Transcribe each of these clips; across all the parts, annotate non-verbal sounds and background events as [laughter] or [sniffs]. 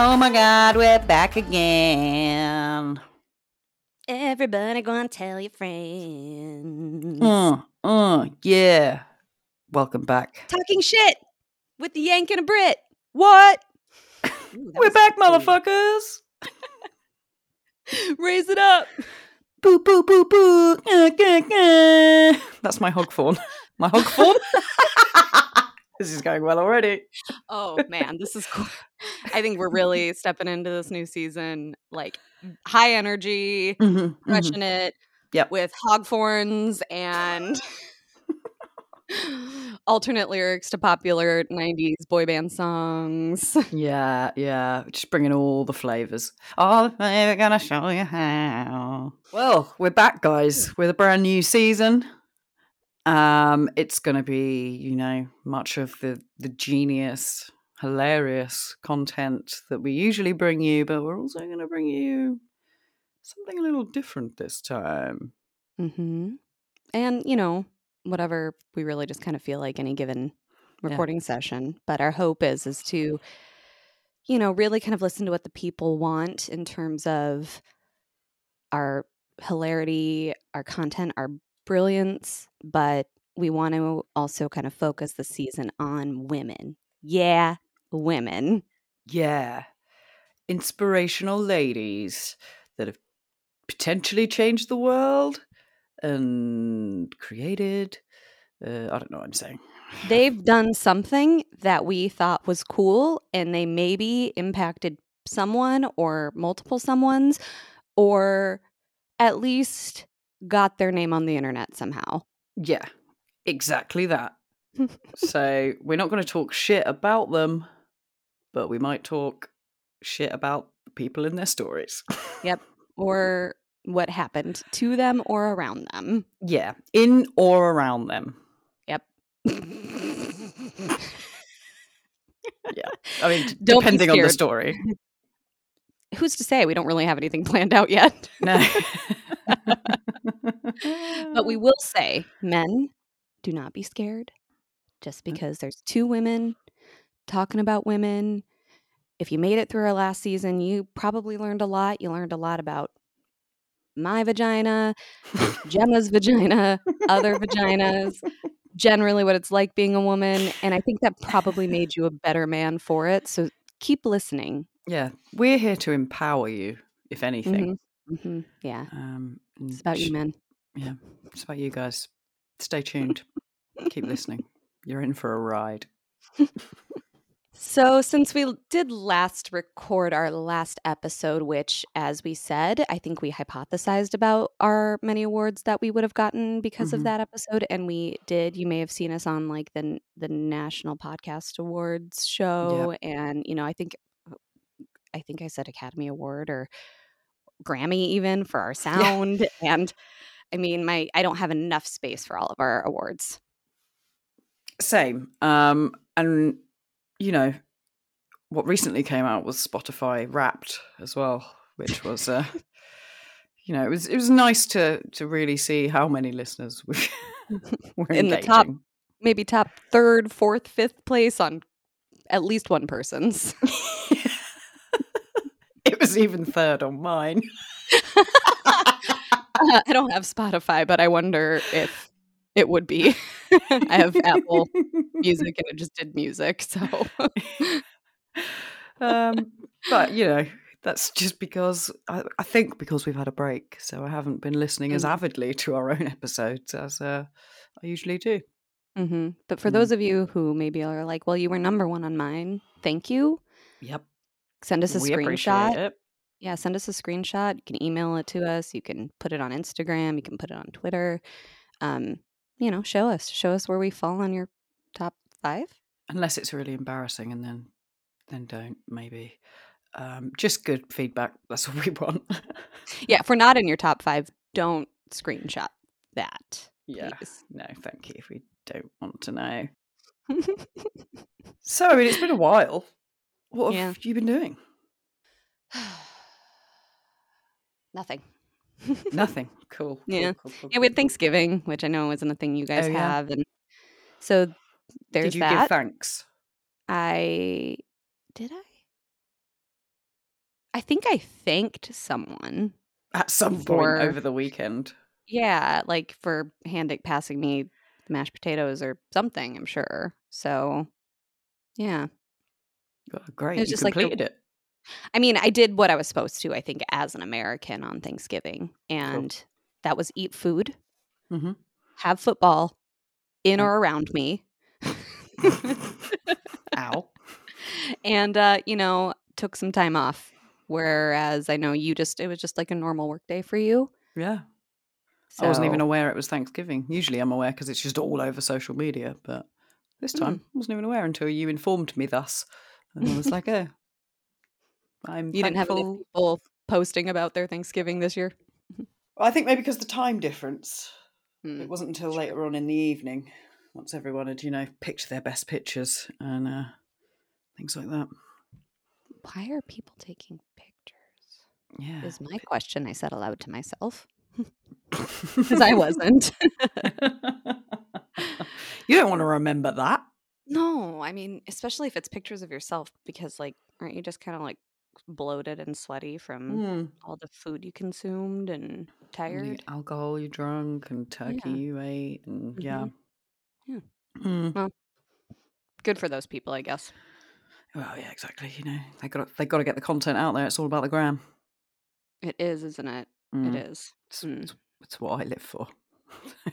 Oh my god, we're back again. Everybody gonna tell your friends. Uh, uh, yeah. Welcome back. Talking shit with the Yank and a Brit. What? [laughs] Ooh, We're back, motherfuckers. [laughs] [laughs] Raise it up. Boo, boo, boo, boo. That's my hog fawn. My hog fawn. [laughs] this is going well already. Oh man, this is cool. I think we're really [laughs] stepping into this new season like high energy, Mhm, mhm. crushing it. Yep. With hog thorns and [laughs] alternate lyrics to popular 90s boy band songs. [laughs] Yeah, yeah. Just bringing all the flavors. Oh, we're gonna show you how. Well, we're back, guys, with a brand new season. Um, it's gonna be, you know, much of the the genius, hilarious content that we usually bring you, but we're also gonna bring you something a little different this time. Mm-hmm. And, you know, whatever we really just kind of feel like any given Yeah. recording session. But our hope is is to, you know, really kind of listen to what the people want in terms of our hilarity, our content, our brilliance, but we want to also kind of focus the season on women. Yeah, women. Yeah. Inspirational ladies that have potentially changed the world and created. Uh, I don't know what I'm saying. [sighs] they've done something that we thought was cool and they maybe impacted someone or multiple someone's or at least got their name on the internet somehow. Yeah, exactly that. [laughs] so we're not going to talk shit about them, but we might talk shit about people in their stories. Yep. [laughs] Or what happened to them or around them. yeah, in or around them. Yep. [laughs] Yeah. I mean, Don't depending on the story. [laughs] Who's to say we don't really have anything [laughs] planned out yet? No. But we will say, men, do not be scared just Mm. because there's two women talking about women. If you made it through our last season, you probably learned a lot. You learned a lot about my vagina, [laughs] Gemma's vagina, other vaginas, [laughs] generally what it's like being a woman. And I think that probably [laughs] made you a better man for it. So keep listening. Yeah, we're here to empower you, if anything. hmm Yeah. Um, It's about you, men. Yeah, it's about you guys. Stay tuned. Keep listening. You're in for a ride. So, since we did last record our last episode, which, as we said, I think we hypothesized about our many awards that we would have gotten because Mhm. of that episode, and we did. You may have seen us on like the the National Podcast Awards show, and you know, I think, uh, I think I said Academy Award or Grammy even for our [laughs] sound, and I mean, my I don't have enough space for all of our awards. Same. Um, and you know, what recently came out was Spotify Wrapped as well, which was, uh, [laughs] you know, it was it was nice to to really see how many listeners we [laughs] were [laughs] In the top- Maybe top third, fourth, fifth place on at least one person's. it was even third on mine. Uh, I don't have Spotify, but I wonder if it would be. [laughs] I have Apple [laughs] Music and it just did music. So, um, but you know, that's just because I, I think because we've had a break, so I haven't been listening as Mm. avidly to our own episodes as uh, I usually do. Mm-hmm. but for Mm. those of you who maybe are like, well, you were number one on mine, thank you. Yep, Send us a we screenshot. Yeah, send us a screenshot. You can email it to us. You can put it on Instagram. You can put it on Twitter. Um, you know, show us. Show us where we fall on your top five. Unless it's really embarrassing, and then then don't maybe. Um, just good feedback. [laughs] That's what we want. Yeah, if we're not in your top five, don't screenshot that. yeah. please. No, thank you. If we don't want to know. [laughs] So, I mean, it's been a while. What have Yeah. you been doing? [sighs] Nothing. Nothing. Cool. cool, [laughs] Yeah. Cool, cool, Yeah, we had. Thanksgiving, which I know isn't a thing you guys Oh, yeah? have, and so there's Did you that. give thanks? I did I? I think I thanked someone. At some For- point over the weekend. Yeah, like for hand passing me mashed potatoes or something. I'm sure. So, yeah. Oh, great. was you just like the- completed it. I mean, I did what I was supposed to. I think as an American on Thanksgiving, and that was eat food, Mhm. have football in or around me. [laughs] Ow. [laughs] and uh, you know, took some time off. Whereas I know you just it was just like a normal work day for you. Yeah. I wasn't even aware it was Thanksgiving. Usually I'm aware because it's just all over social media, but this time I wasn't even aware until you informed me thus. And I was like, oh, I'm you didn't have any people posting about their Thanksgiving this year. [laughs] I think maybe because the time difference. Hmm. It wasn't until later on in the evening, once everyone had, you know, picked their best pictures and uh, things like that. Why are people taking pictures? Yeah. Is my question I said aloud to myself [laughs] because I [laughs] wasn't. you don't want to remember that. no, I mean, especially if it's pictures of yourself, because like, aren't you just kind of like bloated and sweaty from Mm. all the food you consumed and All the tired? alcohol you drunk and turkey Yeah. you ate and yeah. Mhm. Yeah. Mm. Good for those people, I guess. Well, yeah, exactly. You know, they got they got to get the content out there. It's all about the gram. It is, isn't it? Mm. It is. It's, Mm. it's, it's what I live for. [laughs]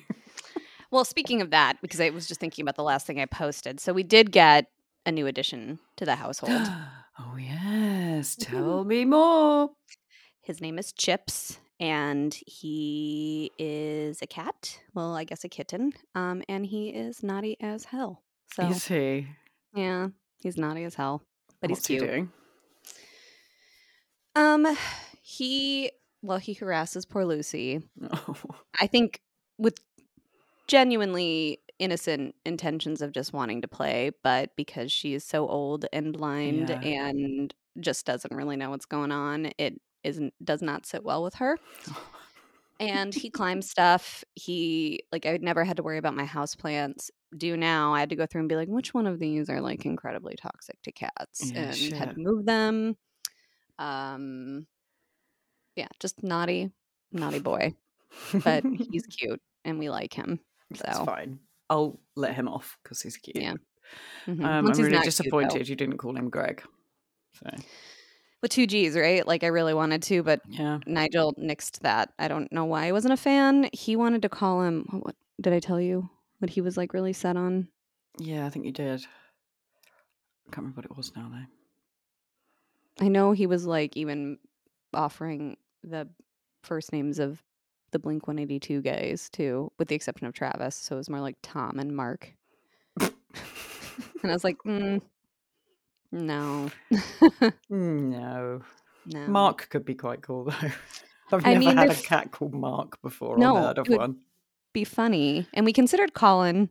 Well, speaking of that, because I was just thinking about the last thing I posted. So we did get a new addition to the household. [gasps] [laughs] oh yes, tell [laughs] me more. His name is Chips, and he is a cat. Well, I guess a kitten. Um, and he is naughty as hell. So Is he? yeah, he's naughty as hell, but What's he's he cute. doing? Um, [sighs] he well, he harasses poor Lucy. Oh, [laughs] I think with genuinely innocent intentions of just wanting to play, but because she is so old and blind Yeah. and just doesn't really know what's going on, it isn't does not sit well with her. And he [laughs] climbs stuff. He like I'd never had to worry about my house plants. Do now. I had to go through and be like, which one of these are like incredibly toxic to cats? Yeah, and had to move them. Um yeah, just naughty, naughty boy. But he's [laughs] cute and we like him. That's so fine. I'll let him off because he's cute. Yeah. Mhm. Um, I'm really not cute, disappointed you didn't call him Greg. So with two G's, right? Like I really wanted to, but yeah, Nigel nixed that. I don't know why I wasn't a fan. He wanted to call him. What, what did I tell you? What he was like really set on? yeah, I think you did. I can't remember what it was now though. I know he was like even offering the first names of the Blink 182 guys too, with the exception of Travis. So it was more like Tom and Mark. [laughs] and I was like, mm, no, [laughs] Mm, No, no. Mark could be quite cool though. [laughs] I've I never mean, had a cat called Mark before. No, heard of one. be funny. And we considered Colin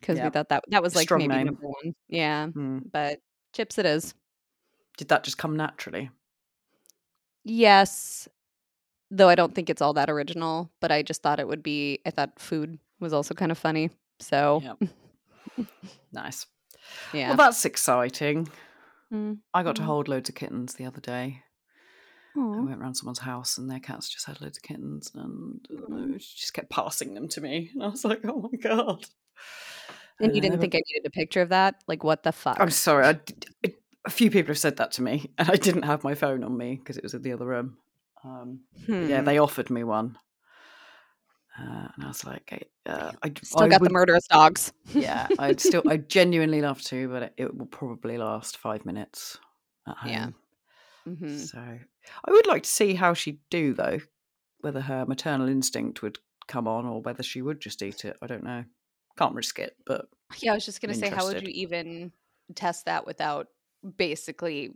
because we thought that that was like Strong maybe name. number one. Yeah, Hmm. but Chips it is. Did that just come naturally? Yes. Though I don't think it's all that original, but I just thought it would be I thought food was also kind of funny. So Yep. [laughs] Nice. yeah. Well, that's exciting. Mm. I got to Mm. hold loads of kittens the other day. I went around someone's house and their cats just had loads of kittens and uh, she just kept passing them to me. And I was like, oh my God. And you Uh, didn't think I needed a picture of that? Like what the fuck? I'm sorry. I a few people have said that to me, and I didn't have my phone on me because it was in the other room. Um, but yeah, Hmm. they offered me one, uh, and I was like, I, uh, I Still I got would- the murderous dogs. Yeah, I'd still, I [laughs] genuinely love to, but it, it will probably last five minutes at home. Yeah. hmm So I would like to see how she'd do though, whether her maternal instinct would come on or whether she would just eat it. I don't know. Can't risk it, but Yeah, I was just gonna I'm say, how would you even test that without basically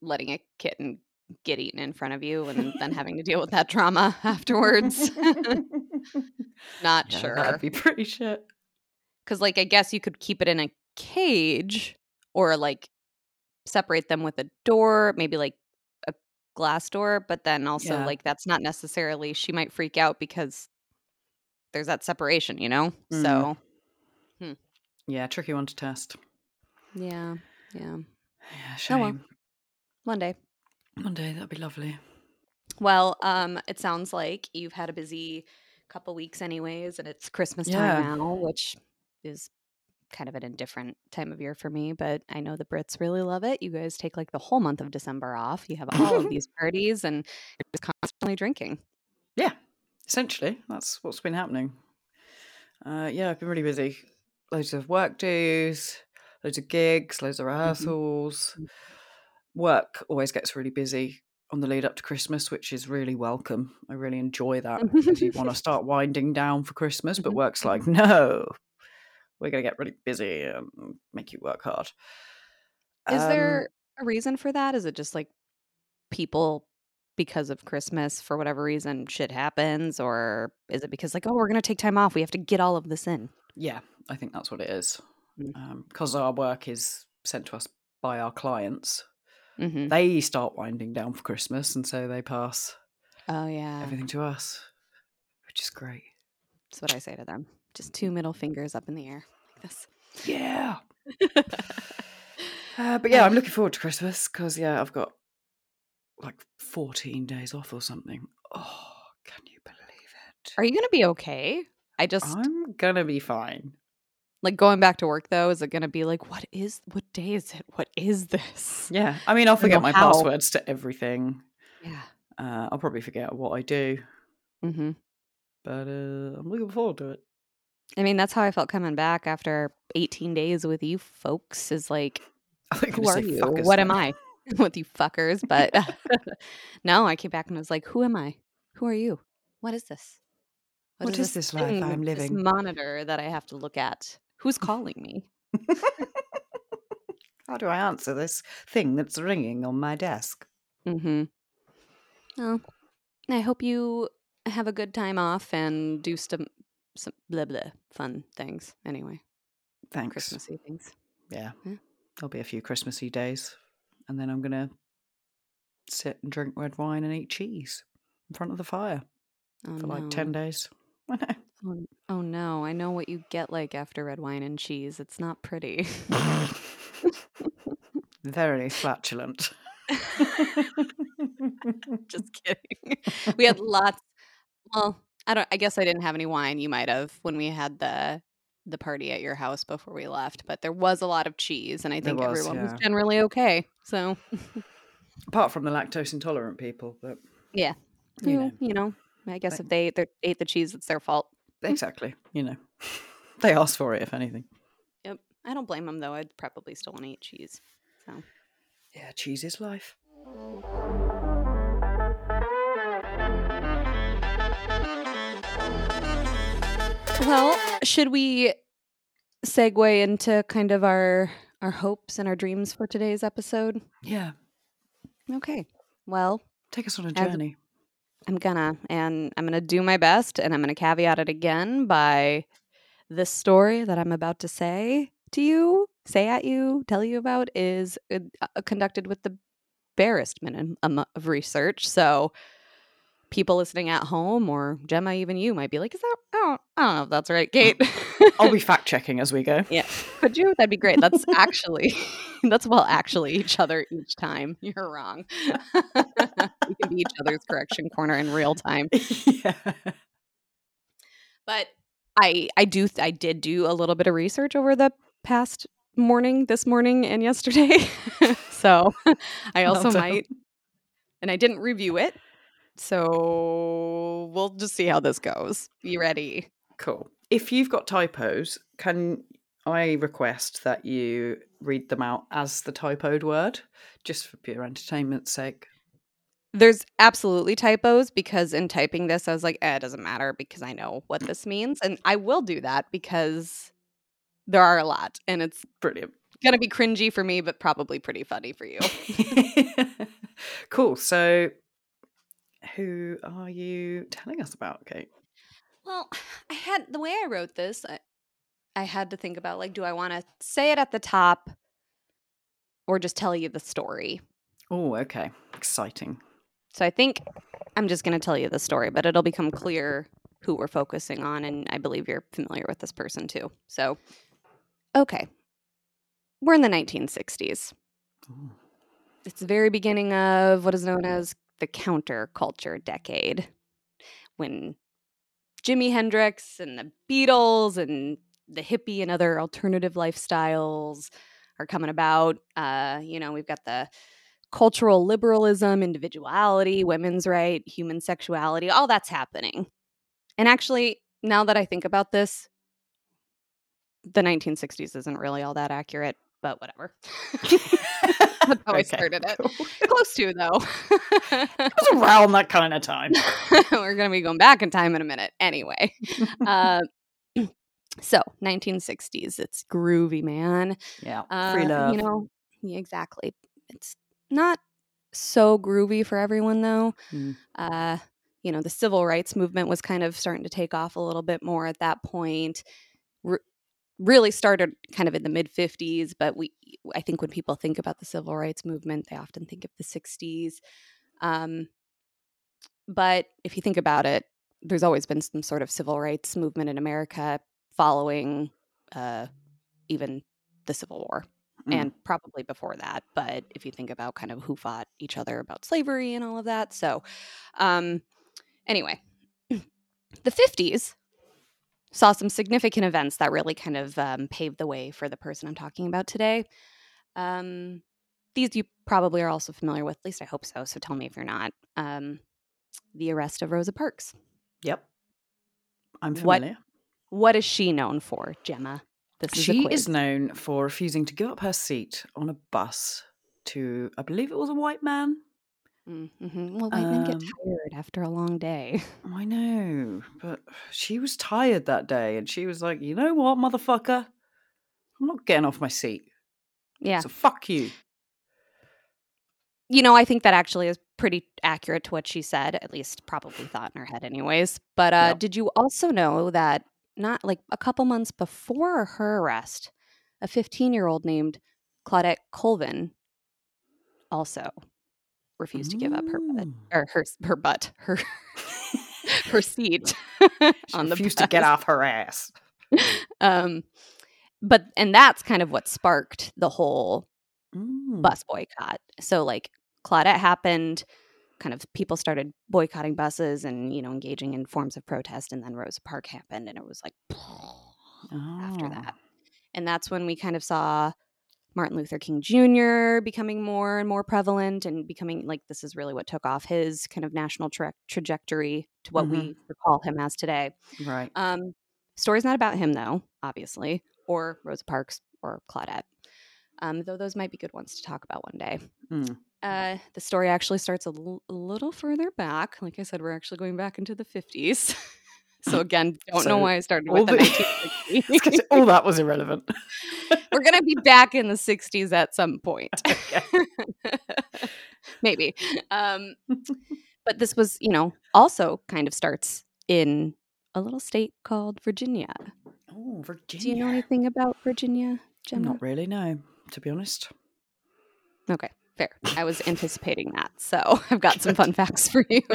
letting a kitten get eaten in front of you and then having to [laughs] deal with that trauma [laughs] afterwards? [laughs] Not Yeah, sure. That'd be pretty shit. Because, like, I guess you could keep it in a cage or like separate them with a door, maybe like a glass door. but then also Yeah. like that's not necessarily she might freak out because there's that separation, you know? Mm. So Yeah, tricky one to test. yeah, yeah. [sighs] Yeah, Oh, shame. well. One day. Monday, that'd be lovely. Well, um, it sounds like you've had a busy couple weeks anyways, and it's Christmas Yeah. time now, which is kind of an indifferent time of year for me, but I know the Brits really love it. You guys take like the whole month of December off. You have all of [laughs] these parties and you're just constantly drinking. Yeah, essentially, that's what's been happening. Uh, yeah, I've been really busy. Loads of work dues, loads of gigs, loads of rehearsals. Work always gets really busy on the lead up to Christmas, which is really welcome. I really enjoy that [laughs] because you want to start winding down for Christmas, but [laughs] work's like, no, we're going to get really busy and make you work hard. Is Um, there a reason for that? Is it just like people because of Christmas for whatever reason shit happens or is it because like oh we're going to take time off we have to get all of this in? Yeah, I think that's what it is. Because our work is sent to us by our clients, Mhm. they start winding down for Christmas, and so they pass Oh yeah. everything to us, which is great. That's what I say to them. Just two middle fingers up in the air like this. Yeah. [laughs] Uh, but yeah, I'm looking forward to Christmas because yeah, I've got like 14 days off or something. Oh, can you believe it? Are you going to be okay? I just I'm gonna be fine. Like going back to work though is it going to be like what is what day is it? What is this? Yeah, I mean, I'll forget my how. passwords to everything. Yeah. Uh, I'll probably forget what I do, Mhm. but uh, I'm looking forward to it. I mean, that's how I felt coming back after 18 days with you folks is like [laughs] who are you? What am I? [laughs] [laughs] with you fuckers, but no, I came back and was like, who am I? Who are you? What is this? What is this life I'm this living? monitor that I have to look at. Who's calling me? [laughs] How do I answer this thing that's ringing on my desk? Mm-hmm. Well, I hope you have a good time off and do some some blah blah fun things. Anyway, Thanks. Christmassy things. Yeah. Yeah. There'll be a few Christmassy days. And then I'm going to sit and drink red wine and eat cheese in front of the fire Oh for no. like 10 days. [laughs] I know. Oh, oh no, I know what you get like after red wine and cheese. It's not pretty. [laughs] Very flatulent. [laughs] Just kidding. we had lots. Well, I don't. I guess I didn't have any wine. You might have when we had the the party at your house before we left. But there was a lot of cheese, and I There think was, everyone yeah. was generally okay. So [laughs] Apart from the lactose intolerant people, but yeah, you know. you know. I guess Like- if they ate, their, ate the cheese, it's their fault. Mm-hmm. exactly, you know, [laughs] they asked for it, if anything. Yep. I don't blame them though. I'd probably still want to eat cheese. So Yeah, cheese is life. well, should we segue into kind of our our hopes and our dreams for today's episode? Yeah, Okay. Well, take us on a As- journey. I'm gonna, and I'm gonna do my best, and I'm gonna caveat it again by this story that I'm about to say to you, say at you, tell you about is uh, conducted with the barest minimum of research. So, people listening at home, or Gemma, even you, might be like, "Is that? I don't, I don't know if that's right, Kate." I'll be [laughs] fact checking as we go. Yeah. Could you? That'd be great. That's [laughs] actually [laughs] that's well actually each other each time. You're wrong. we can be each other's correction corner in real time. yeah. But I I do I did do a little bit of research over the past morning, this morning and yesterday. so I also might and I didn't review it. So we'll just see how this goes. You ready? Cool. If you've got typos, can I request that you read them out as the typoed word, just for pure entertainment's sake? There's absolutely typos because in typing this, I was like, eh, it doesn't matter because I know what this means. And I will do that because there are a lot and it's Brilliant. going to be cringy for me, but probably pretty funny for you. [laughs] cool. So, who are you telling us about, Kate? Well, I had the way I wrote this, I, I had to think about like, do I want to say it at the top or just tell you the story? Oh, okay. Exciting. So I think I'm just going to tell you the story, but it'll become clear who we're focusing on. And I believe you're familiar with this person too. So, okay. We're in the 1960s. Ooh. It's the very beginning of what is known as the counterculture decade when Jimi Hendrix and the Beatles and the hippie and other alternative lifestyles are coming about. Uh, you know, we've got the cultural liberalism, individuality, women's right, human sexuality, all that's happening. And actually, now that I think about this, the 1960s isn't really all that accurate, but whatever. [laughs] That's how I Okay, started it. Close to, though. It was around that kind of time. [laughs] We're going to be going back in time in a minute. Anyway. [laughs] Uh, [clears throat] so, 1960s. It's groovy, man. Yeah, Uh, free love. You know, yeah, exactly. It's not so groovy for everyone, though. Mm. Uh, you know, the civil rights movement was kind of starting to take off a little bit more at that point. Really started kind of in the mid 50s, but we, I think when people think about the civil rights movement, they often think of the 60s. Um, but if you think about it, there's always been some sort of civil rights movement in America following uh, even the Civil War Mm. and probably before that. But if you think about kind of who fought each other about slavery and all of that. So, um, anyway, [clears throat] the 50s saw some significant events that really kind of um, paved the way for the person I'm talking about today. Um, these you probably are also familiar with, at least I hope so. So tell me if you're not. Um, the arrest of Rosa Parks. Yep. I'm What- familiar. What is she known for, Gemma? This is a She is known for refusing to give up her seat on a bus to, I believe it was a white man. Mm-hmm. Well, white men get Um, tired after a long day. [laughs] I know, but she was tired that day and she was like, you know what, motherfucker? I'm not getting off my seat. Yeah. So fuck you. you know, I think that actually is pretty accurate to what she said, at least probably thought in her head, anyways. But uh, Yep. did you also know that not like a couple months before her arrest, a 15 year old named Claudette Colvin also refused to give up her butt, or her her butt, her [laughs] her seat [laughs] She on the refused to get off her ass. [laughs] Um, but and that's kind of what sparked the whole Mm. bus boycott. So like Claudette happened, kind of people started boycotting buses and you know engaging in forms of protest, and then Rosa Park happened, and it was like [sniffs] after Oh. that, and that's when we kind of saw Martin Luther King Jr. becoming more and more prevalent and becoming like this is really what took off his kind of national tra- trajectory to what Mhm. we recall him as today. Right. Um, story's not about him though, obviously, or Rosa Parks or Claudette. Um, though those might be good ones to talk about one day. Mm. Uh, the story actually starts a l- a little further back. Like I said, we're actually going back into the 50s. [laughs] so again, don't know why I started with the, the- [laughs] 1960s. I was gonna say, all that was irrelevant. [laughs] we're going to be back in the 60s at some point. [laughs] Okay. Maybe. Um, but this was, you know, also kind of starts in a little state called Virginia. Oh, Virginia. Do you know anything about Virginia, Gemma? Not really, no, to be honest. Okay, fair. I was anticipating that. So [laughs] I've got some fun facts for you. [laughs]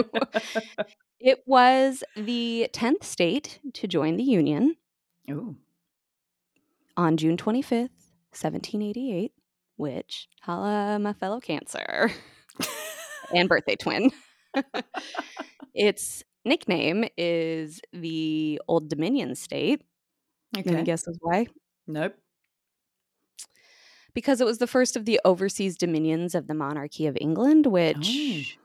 It was the 10th state to join the Union Oh, on June 25th, 1788, which, holla, my fellow Cancer [laughs] and birthday twin. its nickname is the Old Dominion state. Okay. Any guesses why? Nope. Because it was the first of the overseas dominions of the monarchy of England, which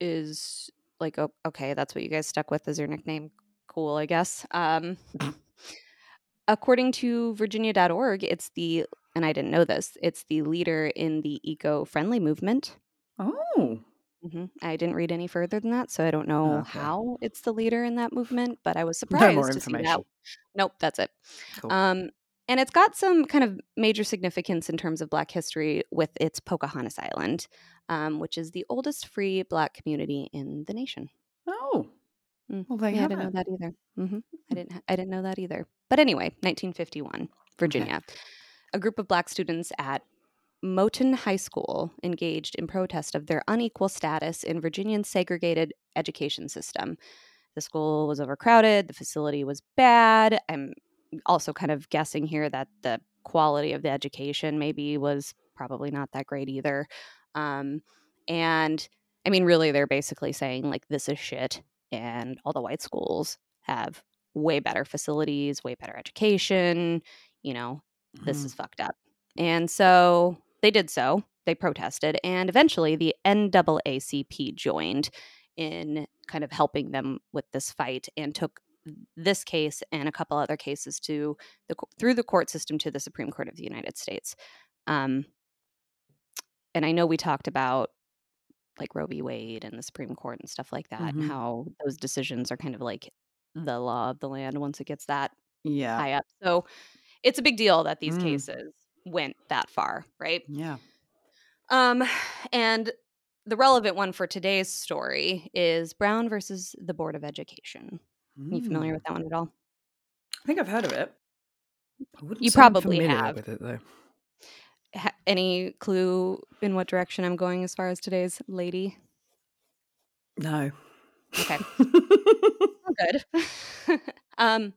is like, okay, that's what you guys stuck with as your nickname. Cool, I guess. Um, [laughs] according to Virginia.org, it's the, and I didn't know this, it's the leader in the eco friendly movement. Oh, hmm I didn't read any further than that, so I don't know Okay. how it's the leader in that movement, but I was surprised. no more to see that. information. Nope, that's it. Cool. Um, and it's got some kind of major significance in terms of Black history with its Pocahontas Island, um, which is the oldest free Black community in the nation. oh, Mm. well, yeah, I didn't know that either. hmm I didn't. ha- I didn't know that either. But anyway, 1951, Virginia. A group of Black students at Moton High School engaged in protest of their unequal status in Virginia's segregated education system. The school was overcrowded, the facility was bad. I'm also kind of guessing here that the quality of the education maybe was probably not that great either. Um, and I mean, really, they're basically saying, like, this is shit. And all the white schools have way better facilities, way better education. You know, this Mhm. is fucked up. And so they did so. They protested. And eventually the NAACP joined in kind of helping them with this fight and took this case and a couple other cases to the through the court system to the Supreme Court of the United States. Um, and I know we talked about like Roe v. Wade and the Supreme Court and stuff like that, Mhm. and how those decisions are kind of like the law of the land once it gets that Yeah. high up. So it's a big deal that these Mm. cases went that far, right? Yeah. Um, and the relevant one for today's story is Brown versus the Board of Education. Are you familiar Mm. with that one at all? I think I've heard of it. I wouldn't You probably have. with it though. Ha- any clue in what direction I'm going as far as today's lady? No. Okay. [laughs] Good. [laughs] um,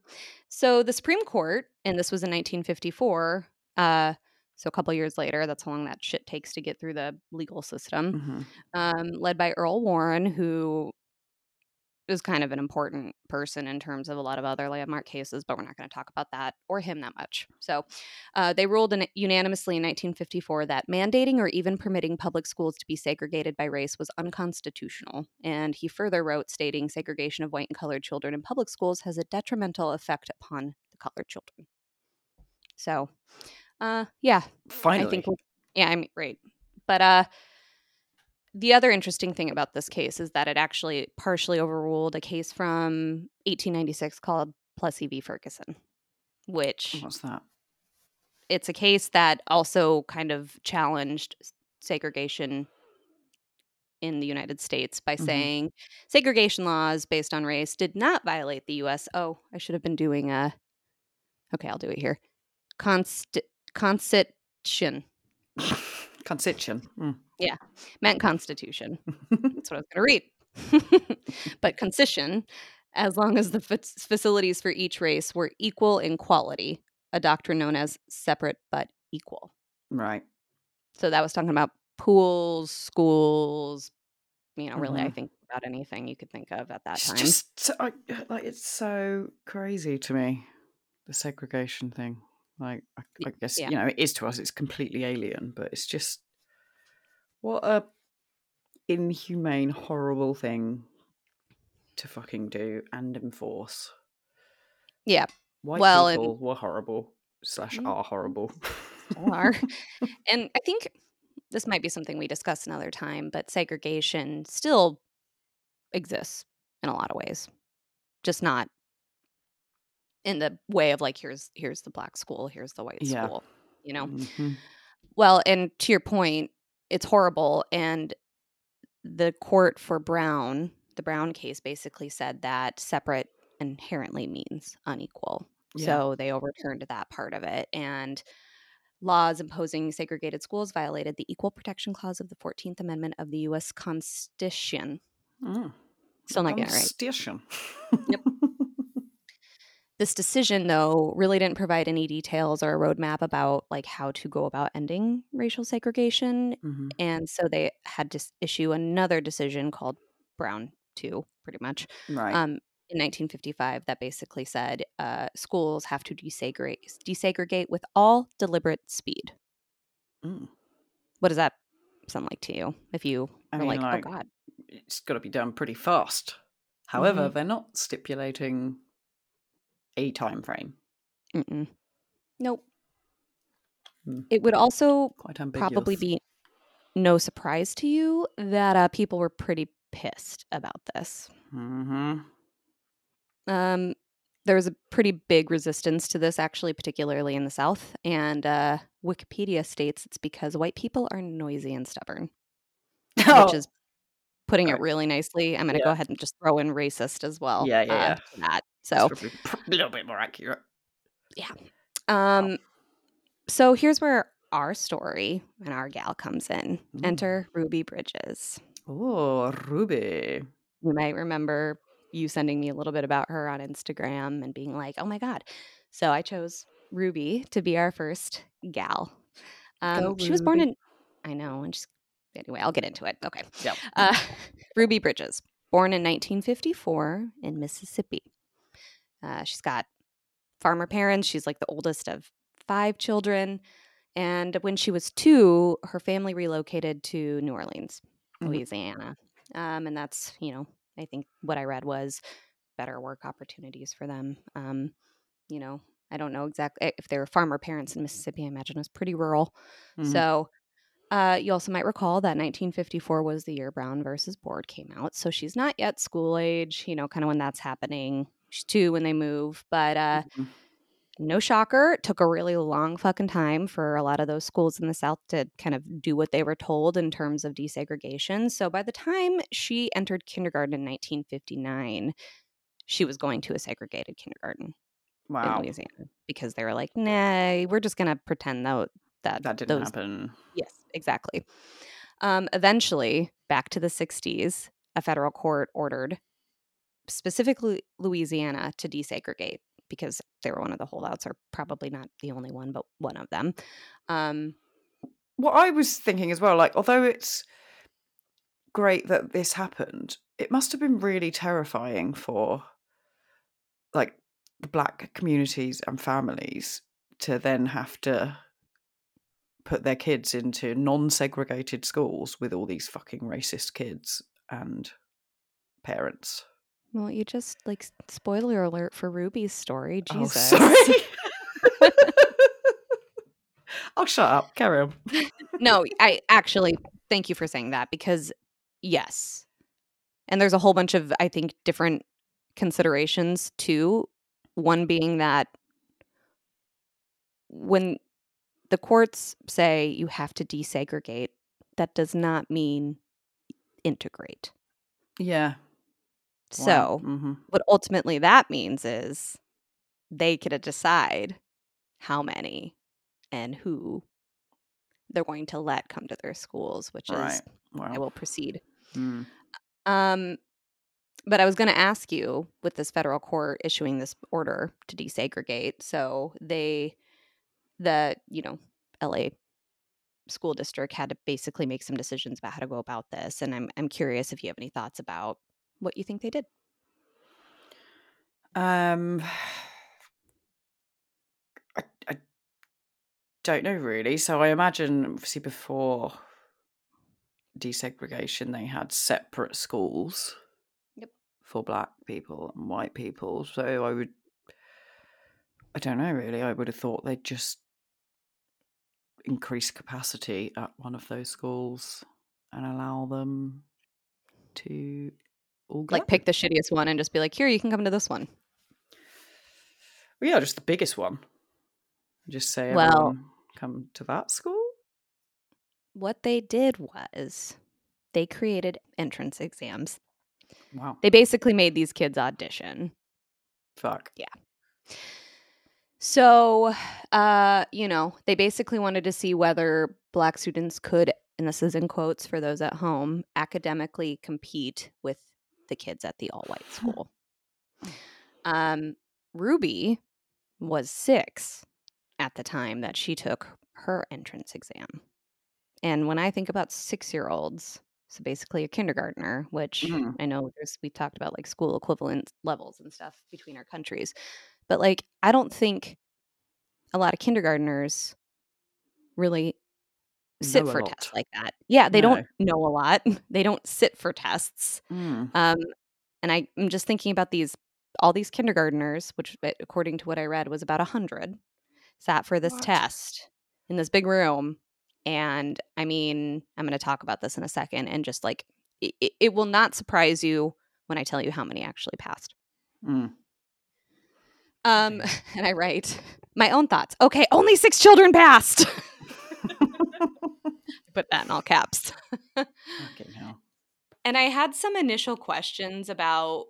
so the Supreme Court, and this was in 1954. Uh, so a couple years later, that's how long that shit takes to get through the legal system. Mhm. Um, led by Earl Warren, who is kind of an important person in terms of a lot of other landmark cases, but we're not going to talk about that or him that much. So uh, they ruled in, unanimously in 1954 that mandating or even permitting public schools to be segregated by race was unconstitutional. And he further wrote, stating segregation of white and colored children in public schools has a detrimental effect upon the colored children. So, uh, yeah, Finally. I think, yeah, I'm right. But uh, the other interesting thing about this case is that it actually partially overruled a case from 1896 called Plessy v. Ferguson, which What's that? it's a case that also kind of challenged segregation in the United States by Mhm. saying segregation laws based on race did not violate the U.S. Oh, I should have been doing a. Okay, I'll do it here. Const- Constitution [laughs] Constitution. Mm. meant Constitution. [laughs] That's what I was going to read. [laughs] but concision, as long as the fa- facilities for each race were equal in quality, a doctrine known as separate but equal. Right. So that was talking about pools, schools, you know, really, I Mhm. think about anything you could think of at that It's time. just so, like it's so crazy to me, the segregation thing. Like I, I guess yeah. you know it is to us. It's completely alien, but it's just what a inhumane, horrible thing to fucking do and enforce. Yeah. White Well, and- people were horrible slash Mm. are horrible. Are. [laughs] and I think this might be something we discuss another time, but segregation still exists in a lot of ways. Just not in the way of like here's here's the black school, here's the white Yeah. school, you know. Mhm. Well, and to your point, it's horrible and the court for Brown, the Brown case basically said that separate inherently means unequal. Yeah. So they overturned that part of it. And laws imposing segregated schools violated the Equal Protection Clause of the 14th Amendment of the U.S. Constitution. Mm. Still not getting it right. Constitution. Yep. [laughs] This decision, though, really didn't provide any details or a roadmap about like how to go about ending racial segregation. Mhm. And so they had to issue another decision called Brown 2, pretty much, Right. um, in 1955 that basically said uh, schools have to desegregate, desegregate with all deliberate speed. Mm. What does that sound like to you? If you I mean, like, like, oh God, it's got to be done pretty fast. However, Mhm. they're not stipulating a time frame. mm-mm. nope. Hmm. It would also probably be no surprise to you that uh, people were pretty pissed about this. hmm Um, there was a pretty big resistance to this, actually, particularly in the South. And uh, Wikipedia states it's because white people are noisy and stubborn, which is putting it really nicely. I'm going to Yeah. go ahead and just throw in racist as well. Yeah, yeah, uh, yeah. that. So, a little bit more accurate. Yeah. Um, so here's where our story and our gal comes in. Enter Ruby Bridges. Oh, Ruby. You might remember you sending me a little bit about her on Instagram and being like, oh my God. So I chose Ruby to be our first gal. Um, Go, she was born in, I know, and just, anyway, I'll get into it. Okay. Yep. Uh, [laughs] Ruby Bridges, born in 1954 in Mississippi. Uh, she's got farmer parents. She's like the oldest of five children. And when she was two, her family relocated to New Orleans, Mhm. Louisiana. Um, and that's, you know, I think what I read was better work opportunities for them. Um, you know, I don't know exactly if they were farmer parents in Mississippi. I imagine it was pretty rural. Mhm. So uh, you also might recall that 1954 was the year Brown versus Board came out. So she's not yet school age, you know, kind of when that's happening. Two when they move. But uh, Mhm. no shocker, it took a really long fucking time for a lot of those schools in the South to kind of do what they were told in terms of desegregation. So by the time she entered kindergarten in 1959, she was going to a segregated kindergarten in Louisiana because they were like, nah, we're just going to pretend that, that, That didn't those happen. Yes, exactly. Um, eventually, back to the 60s, a federal court ordered specifically Louisiana to desegregate because they were one of the holdouts, or probably not the only one, but one of them. Um, What I was thinking as well, like, although it's great that this happened, it must have been really terrifying for like the black communities and families to then have to put their kids into non-segregated schools with all these fucking racist kids and parents. Well, you just like spoiler alert for Ruby's story. Oh, Jesus. Oh, sorry. [laughs] [laughs] I'll shut up. Carry on. no, I actually thank you for saying that because yes. And there's a whole bunch of I think different considerations too. One being that when the courts say you have to desegregate, that does not mean integrate. Yeah. So, hmm what ultimately that means is they get to decide how many and who they're going to let come to their schools, which is. Wow. I will proceed. Mm. Um, but I was going to ask you with this federal court issuing this order to desegregate. So they, the, you know, LA school district had to basically make some decisions about how to go about this. And I'm, I'm curious if you have any thoughts about what you think they did. Um, I, I don't know really. So I imagine, obviously, before desegregation, they had separate schools. Yep. For black people and white people. So I would, I don't know really. I would have thought they'd just increase capacity at one of those schools and allow them to go. Like pick the shittiest one and just be like, here, you can come to this one. Well, yeah, just the biggest one. Just say, Well- come to that school. What they did was they created entrance exams. Wow, They basically made these kids audition. fuck. Yeah. So, uh, you know, they basically wanted to see whether black students could, and this is in quotes for those at home, academically compete with the kids at the all white school. Um, Ruby was six at the time that she took her entrance exam. And when I think about six year olds, so basically a kindergartner, which Mhm. I know there's, we talked about like school equivalent levels and stuff between our countries. But like, I don't think a lot of kindergartners really sit Know for tests like that. Yeah, they No. don't know a lot. [laughs] They don't sit for tests. Mm. Um, and I, I'm just thinking about these, all these kindergartners, which uh, according to what I read was about a hundred, sat for this What? test in this big room. And I mean, I'm going to talk about this in a second, and just like it, it- it will not surprise you when I tell you how many actually passed. Mm. Um, [laughs] and I write my own thoughts. Okay, only six children passed. [laughs] [laughs] Put that in all caps. Fucking hell. And I had some initial questions about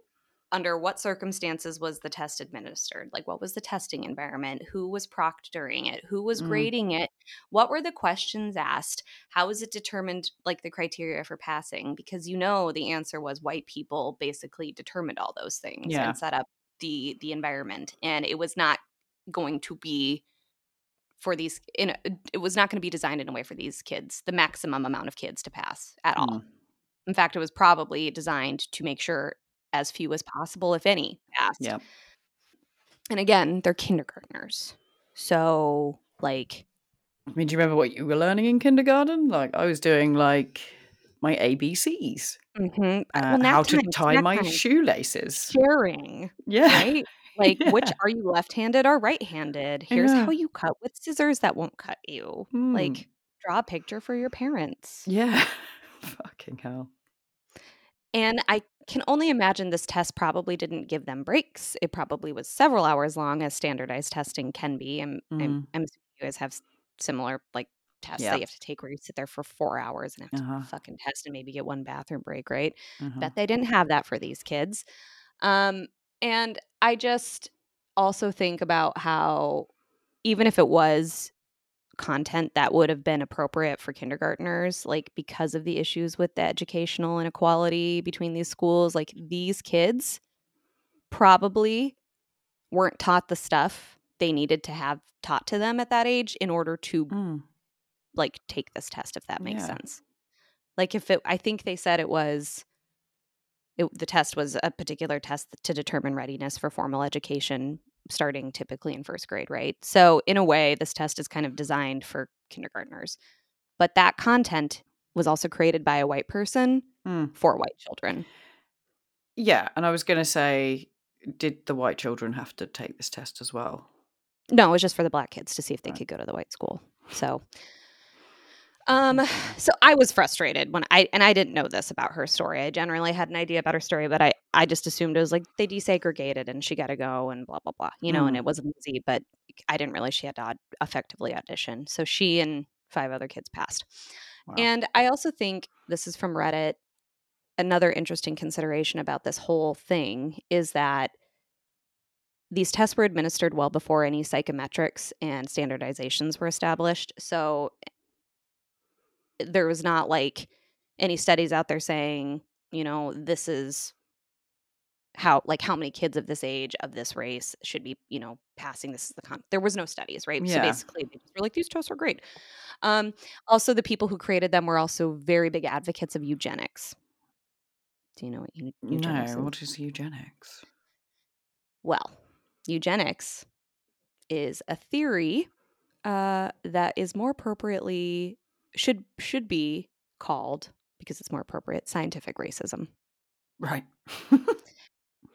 under what circumstances was the test administered? Like, what was the testing environment? Who was proctoring it? Who was Mm. grading it? What were the questions asked? How was it determined, like the criteria for passing? Because you know the answer was white people basically determined all those things Yeah. and set up the the environment, and it was not going to be for these. In a, it was not going to be designed in a way for these kids, the maximum amount of kids to pass at all. Mm. In fact, it was probably designed to make sure as few as possible, if any, passed. Yeah. And again, they're kindergartners. So, like, I mean, do you remember what you were learning in kindergarten? Like, I was doing like my ABCs, mhm, uh, well, how to tie my time, shoelaces. sharing, Yeah. right? Like, [laughs] which are you left handed or right handed? Here's Yeah. how you cut with scissors that won't cut you. Hmm. Like, draw a picture for your parents. Yeah. [laughs] Fucking hell. And I can only imagine this test probably didn't give them breaks. It probably was several hours long, as standardized testing can be. I'm, I'm, Mm. I'm you guys have similar like tests Yeah. that you have to take where you sit there for four hours and have Uh-huh. to fucking test and maybe get one bathroom break, right? Uh-huh. Bet they didn't have that for these kids. Um, and I just also think about how even if it was content that would have been appropriate for kindergartners like because of the issues with the educational inequality between these schools like these kids probably weren't taught the stuff they needed to have taught to them at that age in order to Mm. like take this test if that makes Yeah. sense like if it i think they said it was it, the test was a particular test to determine readiness for formal education starting typically in first grade right so in a way this test is kind of designed for kindergartners but that content was also created by a white person Mm. for white children Yeah. And I was going to say, did the white children have to take this test as well? no it was just for the black kids to see if they Right. could go to the white school so um so i was frustrated when i and i didn't know this about her story i generally had an idea about her story but i i just assumed it was like they desegregated and she got to go and blah blah blah you know and Mm. it wasn't easy but i didn't realize she had to aud- effectively audition so she and five other kids passed Wow. and i also think this is from reddit another interesting consideration about this whole thing is that these tests were administered well before any psychometrics and standardizations were established. So there was not like any studies out there saying, you know, this is how like how many kids of this age of this race should be, you know, passing this is the con there was no studies, right? So basically they just were like these tests are great. Um also the people who created them were also very big advocates of eugenics. Do you know what eu- eugenics No. is? What is eugenics? Well, eugenics is a theory uh, that is more appropriately should should be called because it's more appropriate scientific racism. Right.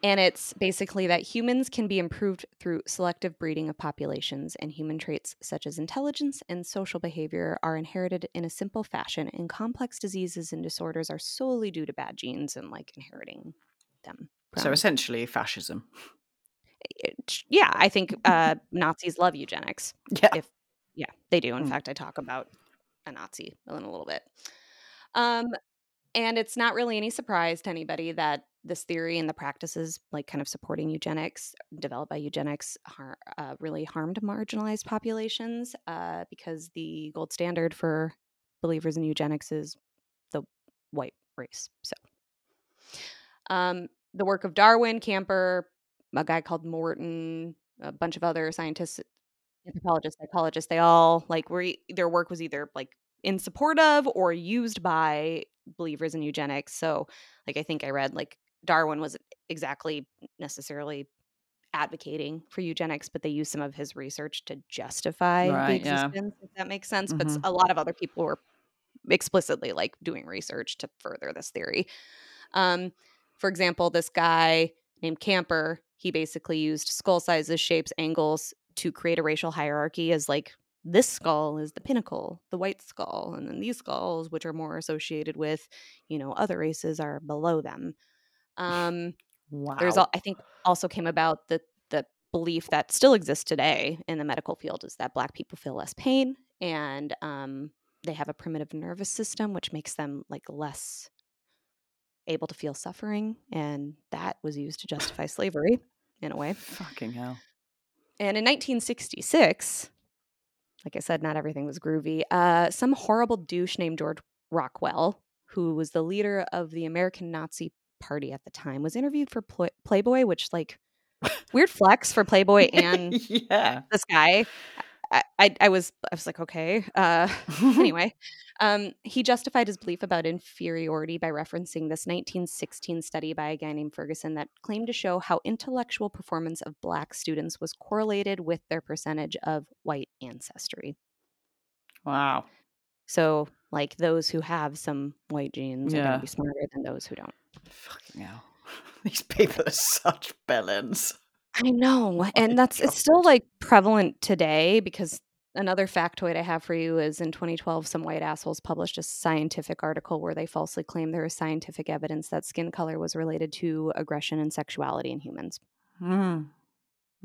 And it's basically that humans can be improved through selective breeding of populations, and human traits such as intelligence and social behavior are inherited in a simple fashion, and complex diseases and disorders are solely due to bad genes and like inheriting them. so essentially, fascism. it- yeah, I think uh, Nazis love eugenics. [laughs] Yeah. If yeah, they do. In Mm. fact, I talk about a Nazi in a little bit. Um, and it's not really any surprise to anybody that this theory and the practices, like kind of supporting eugenics, developed by eugenics, har- uh, really harmed marginalized populations uh, because the gold standard for believers in eugenics is the white race. So, um, the work of Darwin, Camper, a guy called Morton, a bunch of other scientists, anthropologists, psychologists, they all like were their work was either like in support of or used by believers in eugenics. So, like I think I read like Darwin wasn't exactly necessarily advocating for eugenics, but they used some of his research to justify the Right, yeah. existence, if that makes sense. But s- Mhm. a lot of other people were explicitly like doing research to further this theory. Um, for example, this guy named Camper, he basically used skull sizes, shapes, angles to create a racial hierarchy as like this skull is the pinnacle, the white skull, and then these skulls, which are more associated with, you know, other races, are below them. Um, [laughs] Wow. there's I think also came about the the belief that still exists today in the medical field is that black people feel less pain and um, they have a primitive nervous system which makes them like less able to feel suffering, and that was used to justify [laughs] slavery in a way. Fucking hell. And in 1966, like I said, not everything was groovy. Uh, some horrible douche named George Rockwell, who was the leader of the American Nazi Party at the time, was interviewed for Pl- Playboy, which like [laughs] weird flex for Playboy [laughs] and yeah. this guy. I, I, I was I was like okay. Uh, [laughs] [laughs] anyway, um, he justified his belief about inferiority by referencing this 1916 study by a guy named Ferguson that claimed to show how intellectual performance of black students was correlated with their percentage of white ancestry. Wow. So, like those who have some white genes are going to be smarter than those who don't. Fucking hell. [laughs] These people are such bellends. I know. And that's it's still like prevalent today because another factoid I have for you is in 2012 some white assholes published a scientific article where they falsely claimed there was scientific evidence that skin color was related to aggression and sexuality in humans. Mm.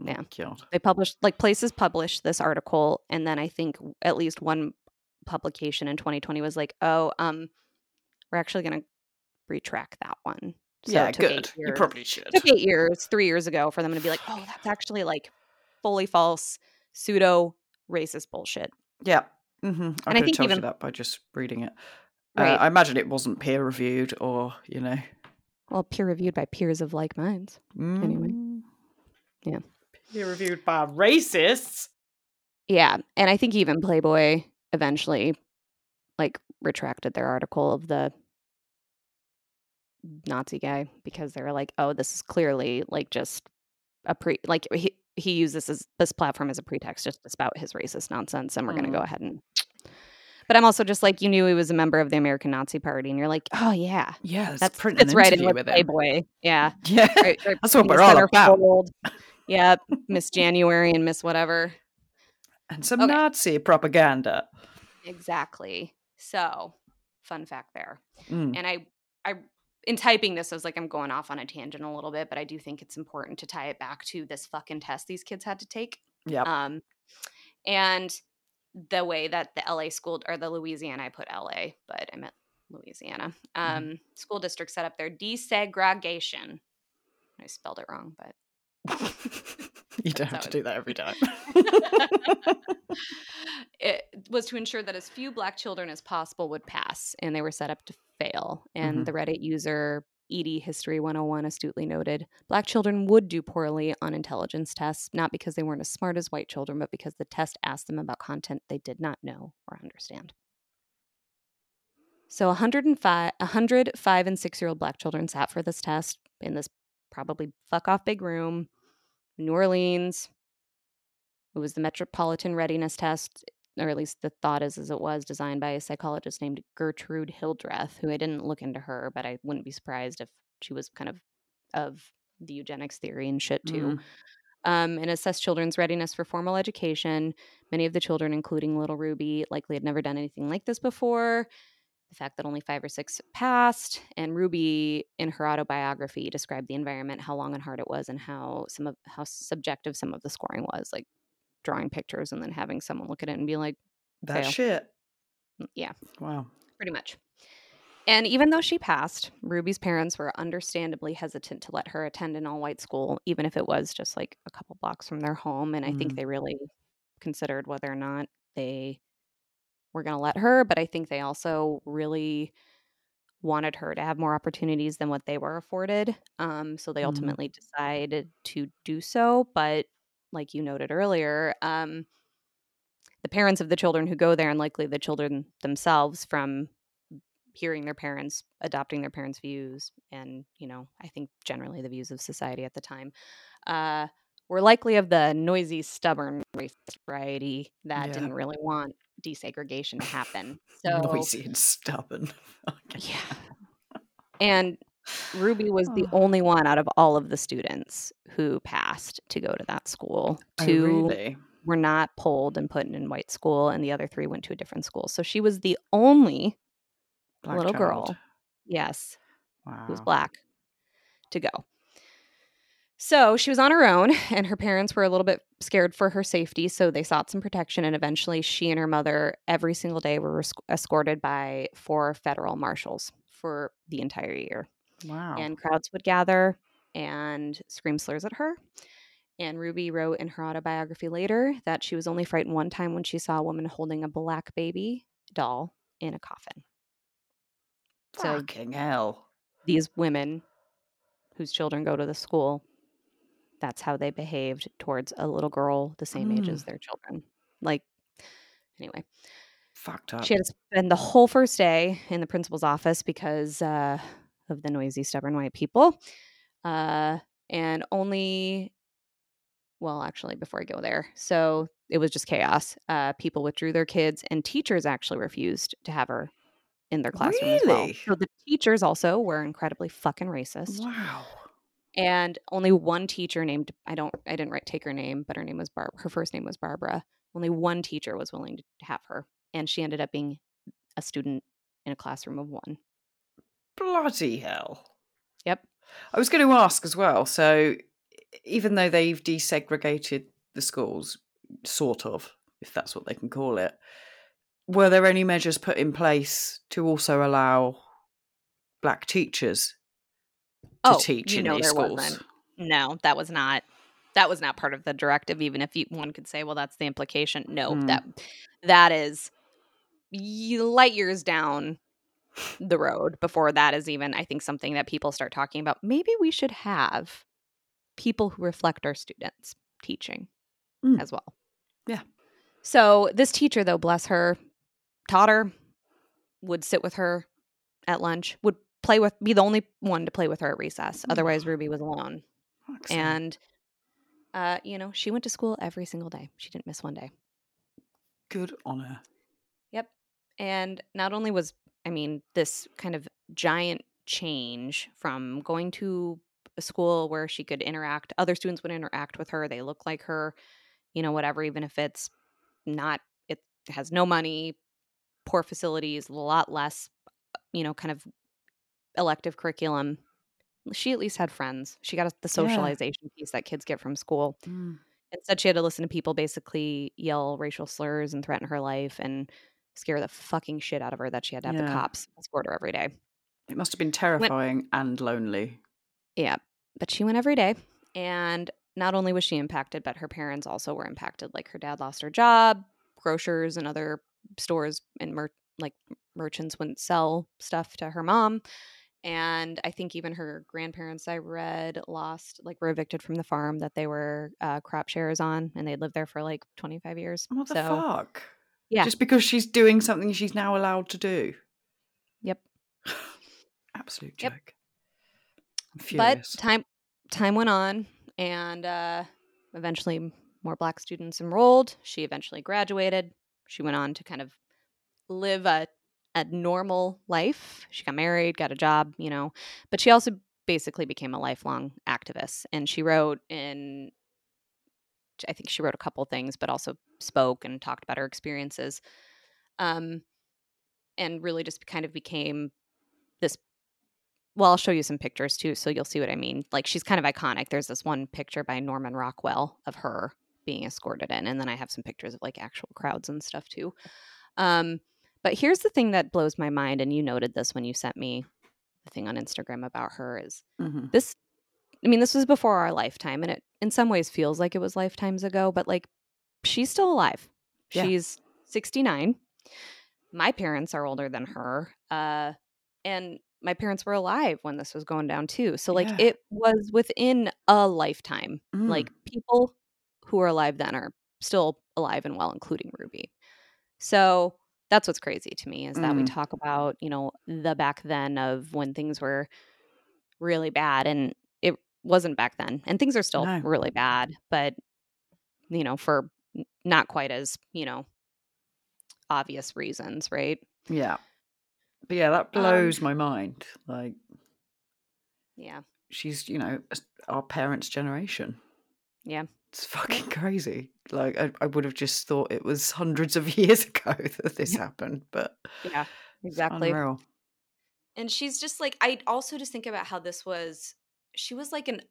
Yeah. God. They published like places published this article and then I think at least one publication in 2020 was like, "Oh, um we're actually going to retract that one." So yeah, it took eight good. You probably should. took eight years, three years ago, for them to be like, oh, that's actually like fully false, pseudo racist bullshit. Yeah. hmm I And I think told you even- that by just reading it. Right. Uh, I imagine it wasn't peer reviewed or, you know. Well, peer reviewed by peers of like minds. Anyway. Mm. Yeah. Peer reviewed by racists. Yeah. And I think even Playboy eventually like retracted their article of the Nazi guy because they were like, oh, this is clearly like just a pre like he he used this as this platform as a pretext just to spout his racist nonsense and we're gonna go Mm. ahead and [sniffs] but I'm also just like you knew he was a member of the American Nazi Party and you're like, oh yeah. Yeah, That's print that's an right in with. Playboy. Yeah. [laughs] Yeah. Right, right That's what we're all about. centerfold. Yeah, [laughs] Miss January and Miss whatever. And some Okay. Nazi propaganda. Exactly. So, fun fact there. Mm. And I, I, in typing this, I was like, I'm going off on a tangent a little bit, but I do think it's important to tie it back to this fucking test these kids had to take. Yeah. Um, and the way that the LA school or the Louisiana, I put LA, but I meant Louisiana um, school district set up their desegregation. I spelled it wrong, but [laughs] you don't have to do that every time. [laughs] it was to ensure that as few black children as possible would pass and they were set up to fail and Mhm. the reddit user EdHistory101 astutely noted black children would do poorly on intelligence tests not because they weren't as smart as white children but because the test asked them about content they did not know or understand. So 105 105 and 6 year old black children sat for this test in this probably fuck off big room new orleans. It was the Metropolitan Readiness Test, or at least the thought is as it was, designed by a psychologist named Gertrude Hildreth, who I didn't look into her, but I wouldn't be surprised if she was kind of of the eugenics theory and shit too. Mm. Um, and assess children's readiness for formal education. Many of the children, including little Ruby, likely had never done anything like this before. The fact that only five or six passed, and Ruby, in her autobiography, described the environment, how long and hard it was, and how some of how subjective some of the scoring was, like drawing pictures and then having someone look at it and be like, That Fail. shit. "Mm, yeah, Wow. pretty much. And even though she passed, Ruby's parents were understandably hesitant to let her attend an all white school, even if it was just like a couple blocks from their home. And I think Mhm. they really considered whether or not they were going to let her. But I think they also really wanted her to have more opportunities than what they were afforded. Um, so they Mhm. ultimately decided to do so. But like you noted earlier, um, the parents of the children who go there and likely the children themselves from hearing their parents adopting their parents views and you know i think generally the views of society at the time uh, were likely of the noisy stubborn racist variety that Yeah. didn't really want desegregation to happen [laughs] so Noisy and stubborn. [laughs] Okay. yeah and ruby was the Oh. only one out of all of the students who passed to go to that school Oh, two really? were not pulled and put in white school and the other three went to a different school so she was the only Black little girl yes Wow. who was black to go. So she was on her own, [laughs] and her parents were a little bit scared for her safety. So they sought some protection, and eventually she and her mother every single day were esc- escorted by four federal marshals for the entire year. Wow. and crowds would gather and scream slurs at her. And Ruby wrote in her autobiography later that she was only frightened one time when she saw a woman holding a black baby doll in a coffin. So Fucking hell. these women whose children go to the school, that's how they behaved towards a little girl the same age as their children. Like, anyway, Fucked up. she had to spend the whole first day in the principal's office because uh, of the noisy, stubborn white people. Uh, and only, well, actually, before I go there, so it was just chaos. Uh, people withdrew their kids, and teachers actually refused to have her in their classroom as well. Really? So the teachers also were incredibly fucking racist. Wow. and only one teacher named I don't I didn't write take her name, but her name was Barb. Her first name was Barbara. Only one teacher was willing to have her, and she ended up being a student in a classroom of one. Bloody hell. Yep. I was going to ask as well. So, even though they've desegregated the schools, sort of, if that's what they can call it, were there any measures put in place to also allow black teachers to teach Oh, you in know these there schools? wasn't. No, that was not. That was not part of the directive. Even if you, one could say, "Well, that's the implication." No, Hmm. that that is light years down the road before that is even. I think something that people start talking about. Maybe we should have people who reflect our students teaching Mm. as well. Yeah. So this teacher, though, bless her, taught her, would sit with her at lunch, would play with, be the only one to play with her at recess. Mm. Otherwise, Ruby was alone. Excellent. And, uh, you know, she went to school every single day. She didn't miss one day. good on her. Yep. And not only was, I mean, this kind of giant change from going to a school where she could interact, other students would interact with her, they look like her, you know, whatever, even if it's not, it has no money, poor facilities, a lot less, you know, kind of elective curriculum. She at least had friends. She got the socialization piece that kids get from school. Mm. Instead, she had to listen to people basically yell racial slurs and threaten her life and scare the fucking shit out of her that she had to have the cops escort her every day. It must have been terrifying and lonely. Yeah, but she went every day. And not only was she impacted, but her parents also were impacted. Like her dad lost her job, grocers and other stores and mer- like merchants wouldn't sell stuff to her mom. And I think even her grandparents, I read, lost, like, were evicted from the farm that they were uh, crop shares on, and they'd lived there for like 25 years. What the so, fuck? Yeah. Just because she's doing something she's now allowed to do. Yep. [sighs] Absolute Yep. joke. I'm but time time went on and uh, eventually more black students enrolled she eventually graduated she went on to kind of live a, a normal life she got married got a job you know but she also basically became a lifelong activist and she wrote in i think she wrote a couple things but also spoke and talked about her experiences um, and really just kind of became this well, I'll show you some pictures too, so you'll see what I mean. Like she's kind of iconic. There's this one picture by Norman Rockwell of her being escorted in, and then I have some pictures of like actual crowds and stuff too. Um, but here's the thing that blows my mind, and you noted this when you sent me the thing on Instagram about her is Mhm. this. I mean, this was before our lifetime, and it in some ways feels like it was lifetimes ago, but like she's still alive. Yeah. She's 69. My parents are older than her. Uh, and my parents were alive when this was going down too. So like Yeah. it was within a lifetime. Mm. Like people who are alive then are still alive and well, including Ruby. So that's what's crazy to me is that we Mm. talk about, you know, the back then of when things were really bad and it wasn't back then. And things are still No. really bad, but you know, for not quite as, you know, obvious reasons, right? Yeah. But yeah, that Um, blows my mind. Like Yeah. she's, you know, our parents' generation. Yeah. It's fucking crazy. Like I, I would have just thought it was hundreds of [laughs] years ago that this happened, but Yeah. Exactly. unreal. And she's just like I also just think about how this was she was like an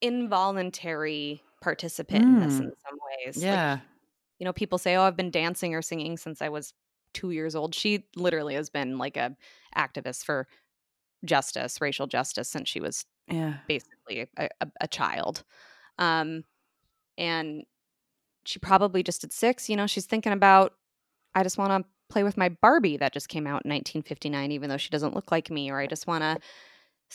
involuntary participant in this Mm. in some ways. Like, Yeah. you know, people say, "Oh, I've been dancing or singing since I was 2 years old." She literally has been like a activist for justice, racial justice, since she was Yeah. basically a, a, a child. Um, and she probably just at six, you know, she's thinking about, I just want to play with my Barbie that just came out in 1959, even though she doesn't look like me, or I just want to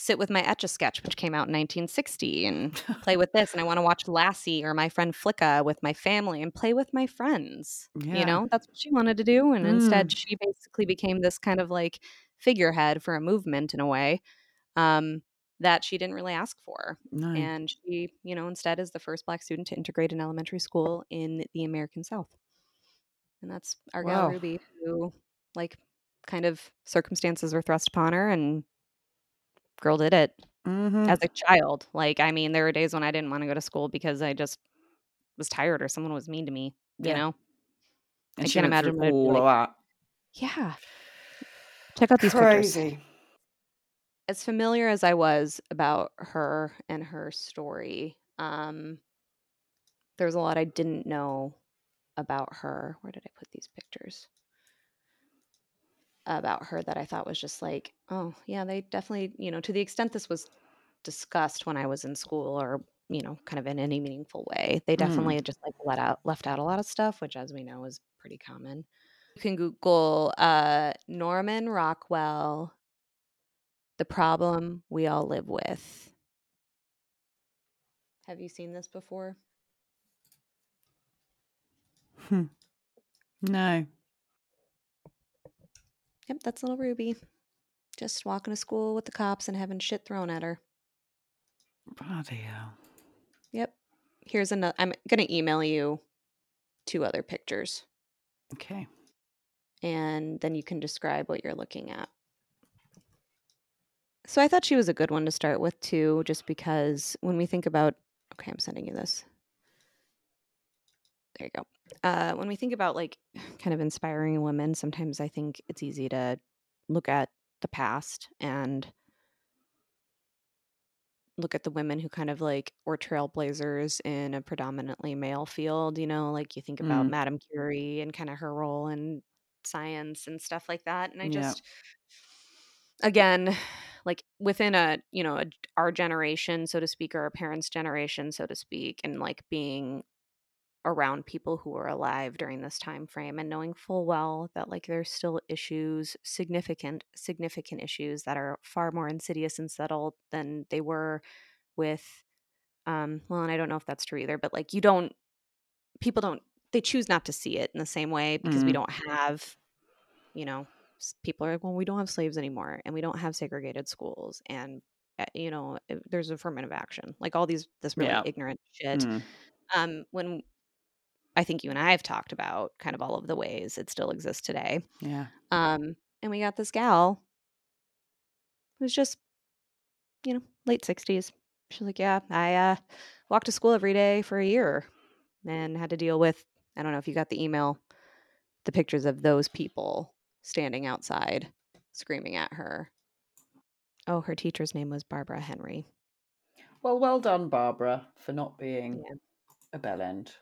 sit with my Etch a Sketch, which came out in 1960, and [laughs] play with this. And I want to watch Lassie or my friend Flicka with my family and play with my friends. Yeah. You know, that's what she wanted to do. And instead, Mm. she basically became this kind of like figurehead for a movement in a way um, that she didn't really ask for. No. And she, you know, instead is the first black student to integrate an elementary school in the American South. And that's our gal Ruby, who, like, kind of circumstances were thrust upon her, and girl did it Mhm. as a child. Like, I mean, there were days when I didn't want to go to school because I just was tired or someone was mean to me, you Yeah. know? and I can't imagine what all of that. Yeah. Check out these pictures. Crazy. as familiar as I was about her and her story, um, there was a lot I didn't know about her. Where did I put these pictures? About her that I thought was just like, oh, yeah, they definitely, you know, to the extent this was discussed when I was in school or, you know, kind of in any meaningful way, they Mm. definitely just like let out, left out a lot of stuff, which, as we know, is pretty common. You can Google uh, Norman Rockwell the problem we all live with. Have you seen this before? Hmm. No. Yep, that's little Ruby. Just walking to school with the cops and having shit thrown at her. Bloody hell. Yep. Here's another. I'm going to email you two other pictures Okay. and then you can describe what you're looking at. So I thought she was a good one to start with too, just because when we think about, okay, I'm sending you this. There you go. Uh, when we think about like [sighs] kind of inspiring women, sometimes I think it's easy to look at the past and look at the women who kind of like were trailblazers in a predominantly male field. You know, like you think about Mm. Madame Curie and kind of her role in science and stuff like that. And I Yeah. just, again, [sighs] like within a you know a, our generation, so to speak, or our parents' generation, so to speak, and like being around people who were alive during this time frame and knowing full well that like there's still issues significant significant issues that are far more insidious and subtle than they were with um well and i don't know if that's true either but like you don't people don't they choose not to see it in the same way because we Mm. don't have you know people are like well we don't have slaves anymore and we don't have segregated schools and uh, you know uh, there's affirmative action like all these this really Yeah. ignorant shit Mm. um when i think you and i have talked about kind of all of the ways it still exists today Yeah. um and we got this gal who's just you know late 60s she's like yeah i uh walked to school every day for a year and had to deal with i don't know if you got the email the pictures of those people standing outside screaming at her oh her teacher's name was barbara henry Well, well done, Barbara, for not being Yeah. a bell end.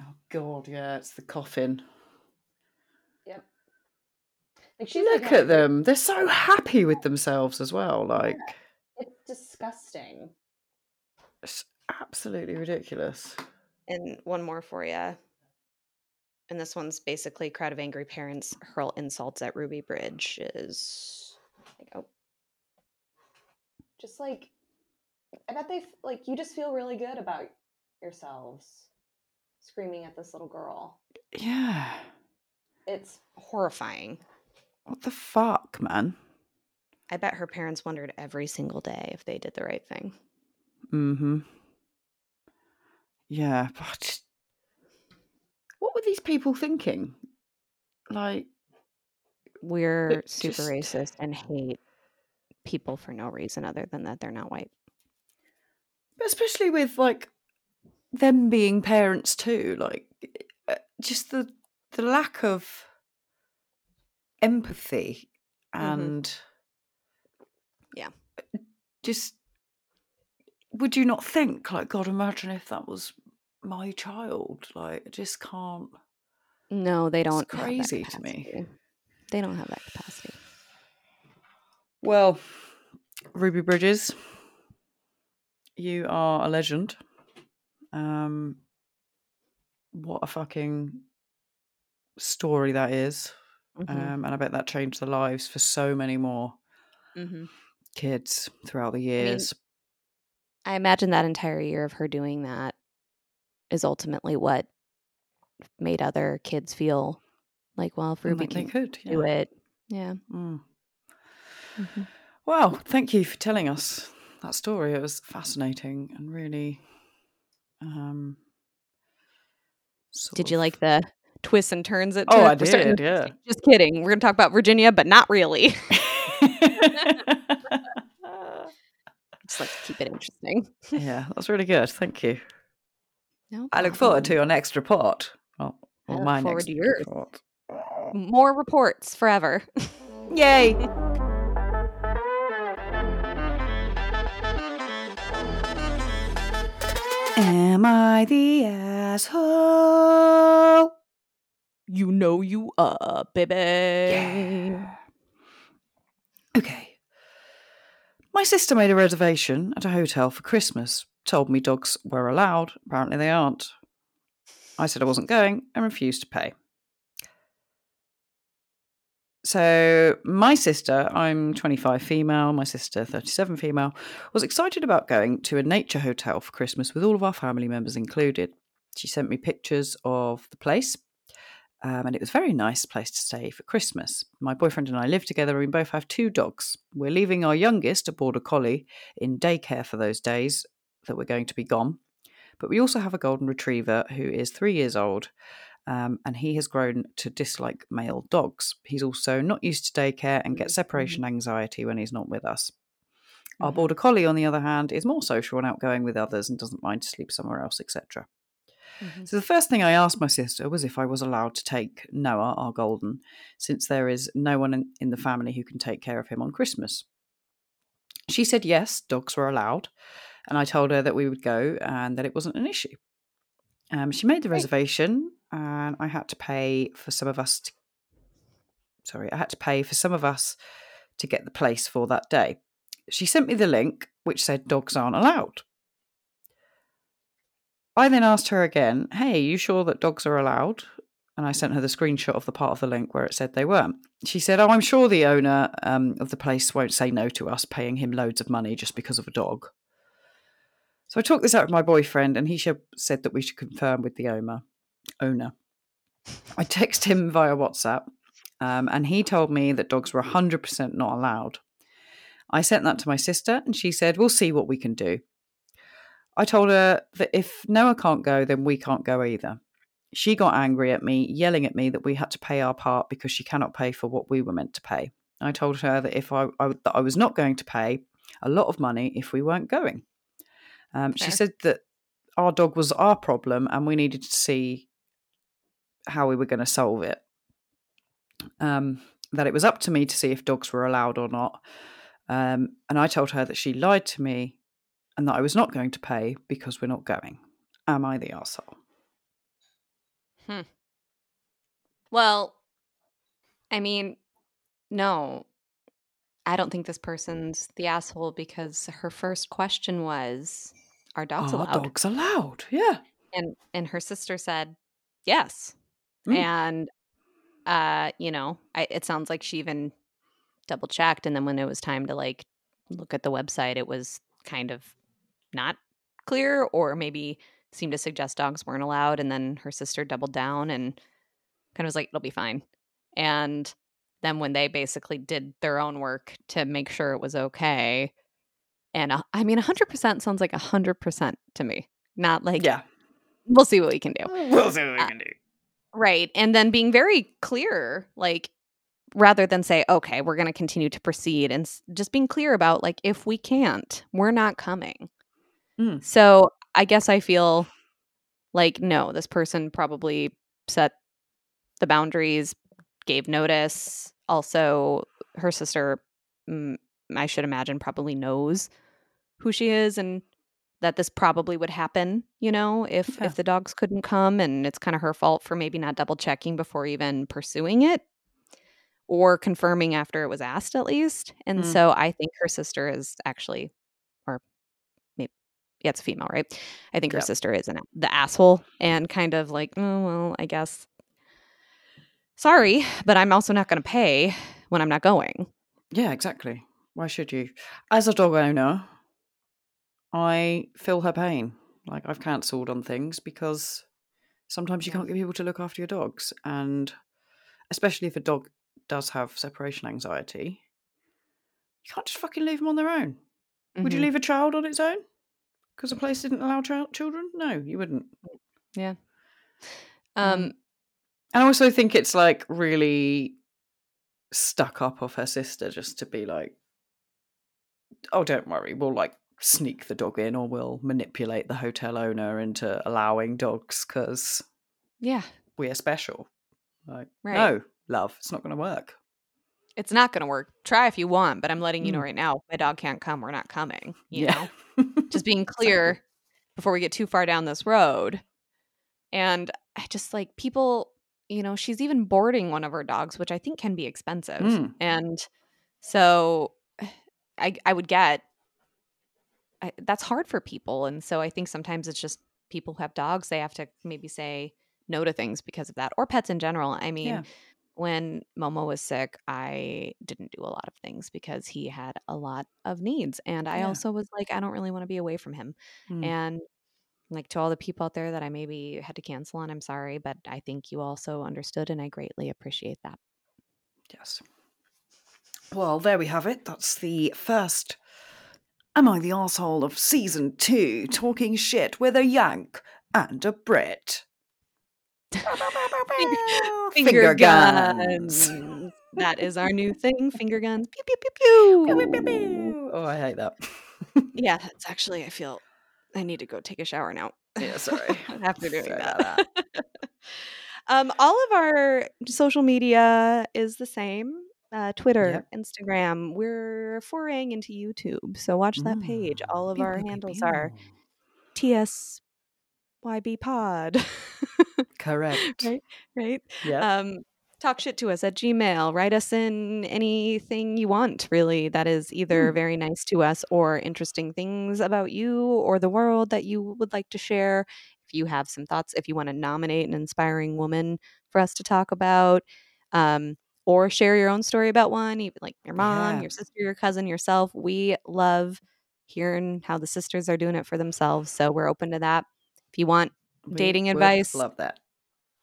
Oh God, yeah, it's the coffin. yep like Look at them; they're so happy with themselves as well. Like it's disgusting it's absolutely ridiculous. And one more for you. And this one's basically crowd of angry parents hurl insults at Ruby Bridge. Is like oh, just like I bet they like you just feel really good about yourselves screaming at this little girl. Yeah. It's horrifying. What the fuck, man? I bet her parents wondered every single day if they did the right thing. Mm-hmm. Yeah, but what were these people thinking? Like, We're super just- racist and hate people for no reason other than that they're not white. But especially with like them being parents too, like uh, just the the lack of empathy and Yeah. just would you not think like God? Imagine if that was my child. Like, I just can't. No, they don't. that crazy to me. They don't have that capacity. Well, Ruby Bridges, you are a legend. Um, what a fucking story that is. Mhm. Um, and I bet that changed the lives for so many more Mhm. kids throughout the years. I imagine that entire year of her doing that is ultimately what made other kids feel like, well, if Ruby like can could. do Yeah. it, yeah. Mm. Mhm. Well, thank you for telling us that story. It was fascinating and really. Um, Did you like the twists and turns it Oh? I did. Yeah. Just kidding. We're going to talk about Virginia, but not really. [laughs] Just like to keep it interesting. yeah, that's really good. Thank you. No I look forward to your next report. Well, look my next report. More reports forever. Yay! [laughs] Am I the asshole? you know you are, baby. Yeah. Okay. My sister made a reservation at a hotel for Christmas, told me dogs were allowed. Apparently, they aren't. I said I wasn't going and refused to pay. So, my sister, I'm 25 female, my sister, 37 female, was excited about going to a nature hotel for Christmas with all of our family members included. She sent me pictures of the place, um, and it was a very nice place to stay for Christmas. My boyfriend and I live together, and we both have two dogs. We're leaving our youngest, a border collie, in daycare for those days that we're going to be gone. But we also have a golden retriever who is three years old um, and he has grown to dislike male dogs. He's also not used to daycare and gets separation anxiety when he's not with us. Our Mhm. border collie, on the other hand, is more social and outgoing with others and doesn't mind to sleep somewhere else, etc. Mhm. So the first thing I asked my sister was if I was allowed to take Noah, our golden, since there is no one in, in the family who can take care of him on Christmas. She said yes, dogs were allowed, and I told her that we would go and that it wasn't an issue. Um, she made the reservation, and I had to pay for some of us. To, sorry, I had to pay for some of us to get the place for that day. She sent me the link, which said dogs aren't allowed. I then asked her again, "Hey, you sure that dogs are allowed?" And I sent her the screenshot of the part of the link where it said they weren't. She said, "Oh, I'm sure the owner um, of the place won't say no to us paying him loads of money just because of a dog." So I talked this out with my boyfriend, and he said that we should confirm with the owner. Owner. I texted him via WhatsApp, um, and he told me that dogs were 100% not allowed. I sent that to my sister, and she said, "We'll see what we can do." I told her that if Noah can't go, then we can't go either. She got angry at me, yelling at me that we had to pay our part because she cannot pay for what we were meant to pay. I told her that if I, I that I was not going to pay a lot of money if we weren't going. Um, she said that our dog was our problem and we needed to see how we were going to solve it. Um, that it was up to me to see if dogs were allowed or not. Um, and I told her that she lied to me and that I was not going to pay because we're not going. Am I the arsehole? Well, I mean, no, I don't think this person's the asshole because her first question was, "Are dogs Are allowed?" dogs allowed? Yeah. And and her sister said, "Yes." Mm. And uh, you know, I, it sounds like she even double checked, and then when it was time to like look at the website, it was kind of not clear, or maybe seemed to suggest dogs weren't allowed. And then her sister doubled down and kind of was like, "It'll be fine." And then when they basically did their own work to make sure it was okay, and uh, I mean, hundred percent sounds like hundred percent to me. Not like Yeah. we'll see what we can do. [laughs] We'll see what we Uh, can do. Right. And then being very clear, like rather than say, okay, we're going to continue to proceed and s- just being clear about like, if we can't, we're not coming. Mm. So I guess I feel like, no, this person probably set the boundaries, gave notice. Also, her sister, mm, I should imagine, probably knows who she is and that this probably would happen, you know, if Yeah. if the dogs couldn't come and it's kind of her fault for maybe not double checking before even pursuing it. or confirming after it was asked at least. And Mm. so I think her sister is actually or maybe yeah, it's a female, right? I think her Yep. sister is an the asshole and kind of like, oh well, I guess sorry, but I'm also not gonna pay when I'm not going. Yeah, exactly. Why should you? As a dog owner, I feel her pain. Like I've cancelled on things because sometimes you can't get people to look after your dogs, and especially if a dog does have separation anxiety, you can't just fucking leave them on their own. Would you Mhm. leave a child on its own because a place didn't allow child children? No, you wouldn't. Yeah. Um, And I also think it's like really stuck up of her sister just to be like, oh, don't worry, we'll like sneak the dog in or we'll manipulate the hotel owner into allowing dogs because yeah, we're special. Like, Right. no, love, it's not going to work. it's not gonna work. Try if you want, but I'm letting you know Mm. right now, my dog can't come, we're not coming. You Yeah. know? [laughs] just being clear before we get too far down this road. And I just like people, you know, she's even boarding one of her dogs, which I think can be expensive. Mm. And so I I would get I, that's hard for people. And so I think sometimes it's just people who have dogs, they have to maybe say no to things because of that or pets in general. I mean, Yeah. when Momo was sick, I didn't do a lot of things because he had a lot of needs. And I Yeah. also was like, I don't really want to be away from him. Mm. And like to all the people out there that I maybe had to cancel on, I'm sorry, but I think you also understood and I greatly appreciate that. Yes. Well, there we have it. That's the first Am I the Arsehole of season two, talking shit with a Yank and a Brit. [laughs] Finger guns. that is our new thing. Finger guns. Pew pew pew pew. Pew, pew, pew. Oh, I hate that. [laughs] Yeah, that's actually I feel I need to go take a shower now. Yeah, [laughs] sorry. After doing Sorry that. about um, all of our social media is the same. Uh, Twitter, Instagram. We're foraying into YouTube, so watch that page. Mm. All of Pew, our pew, pew, handles are. TSYB Pod. [laughs] Correct. Right. right? Yeah. Um, talk shit to us at Gmail. Write us in anything you want, really, that is either Hmm. very nice to us or interesting things about you or the world that you would like to share. If you have some thoughts, if you want to nominate an inspiring woman for us to talk about, um, or share your own story about one, even like your mom, Yeah. your sister, your cousin, yourself. We love hearing how the sisters are doing it for themselves. So we're open to that. If you want We dating advice. Love that.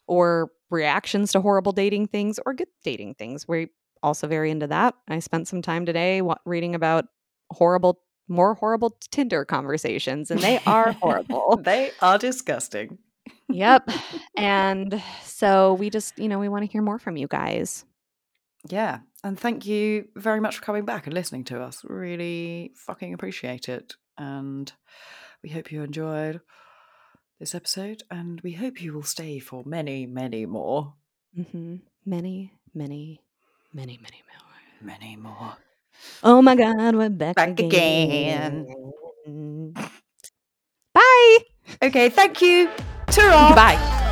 or reactions to horrible dating things or good dating things. We're also very into that. I spent some time today reading about horrible, more horrible Tinder conversations, and they are horrible. [laughs] they are disgusting. yep. [laughs] And so we just, you know, we want to hear more from you guys. Yeah. And thank you very much for coming back and listening to us. Really fucking appreciate it. And we hope you enjoyed this episode. And we hope you will stay for many, many more. Mm-hmm. Many, many, many, many more. Many more. Oh my God, we're back, Back again. Bye. Okay. Thank you. Ta-ra. Bye.